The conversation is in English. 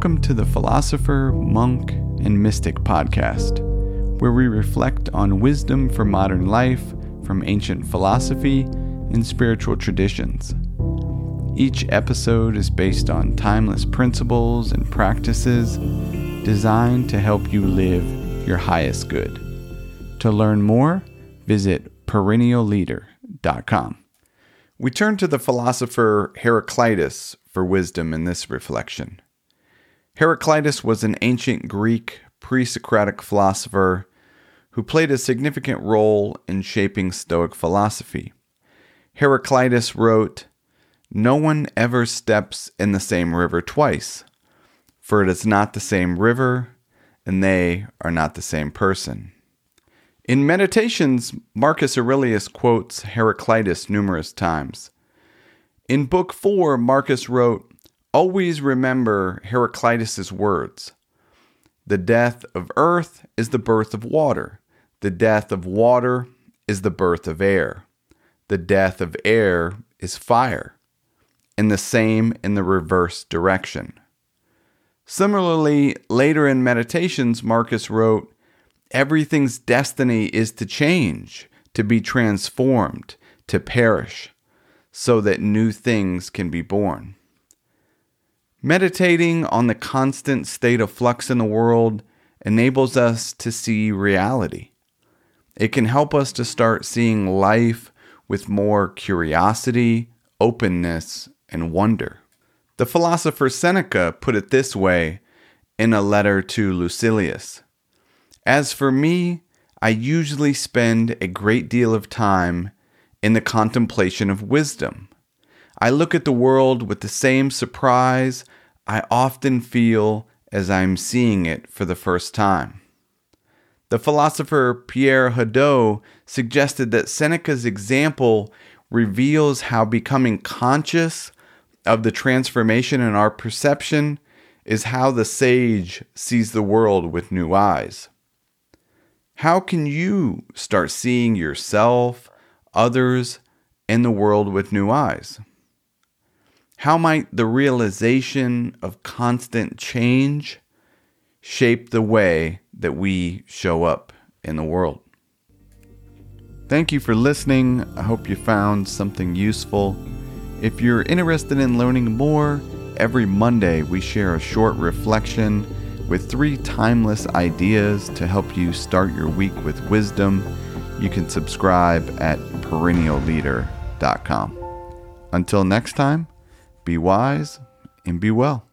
Welcome to the Philosopher, Monk, and Mystic podcast, where we reflect on wisdom for modern life from ancient philosophy and spiritual traditions. Each episode is based on timeless principles and practices designed to help you live your highest good. To learn more, visit perennialleader.com. We turn to the philosopher Heraclitus for wisdom in this reflection. Heraclitus was an ancient Greek pre Socratic philosopher who played a significant role in shaping Stoic philosophy. Heraclitus wrote, No one ever steps in the same river twice, for it is not the same river, and they are not the same person. In Meditations, Marcus Aurelius quotes Heraclitus numerous times. In Book 4, Marcus wrote, Always remember Heraclitus's words. The death of earth is the birth of water. The death of water is the birth of air. The death of air is fire. And the same in the reverse direction. Similarly, later in Meditations, Marcus wrote, Everything's destiny is to change, to be transformed, to perish, so that new things can be born. Meditating on the constant state of flux in the world enables us to see reality. It can help us to start seeing life with more curiosity, openness, and wonder. The philosopher Seneca put it this way in a letter to Lucilius As for me, I usually spend a great deal of time in the contemplation of wisdom I look at the world with the same surprise I often feel as I'm seeing it for the first time. The philosopher Pierre Hadot suggested that Seneca's example reveals how becoming conscious of the transformation in our perception is how the sage sees the world with new eyes. How can you start seeing yourself, others, and the world with new eyes? How might the realization of constant change shape the way that we show up in the world? Thank you for listening. I hope you found something useful. If you're interested in learning more, every Monday we share a short reflection with three timeless ideas to help you start your week with wisdom. You can subscribe at perennialleader.com. Until next time, be wise and be well.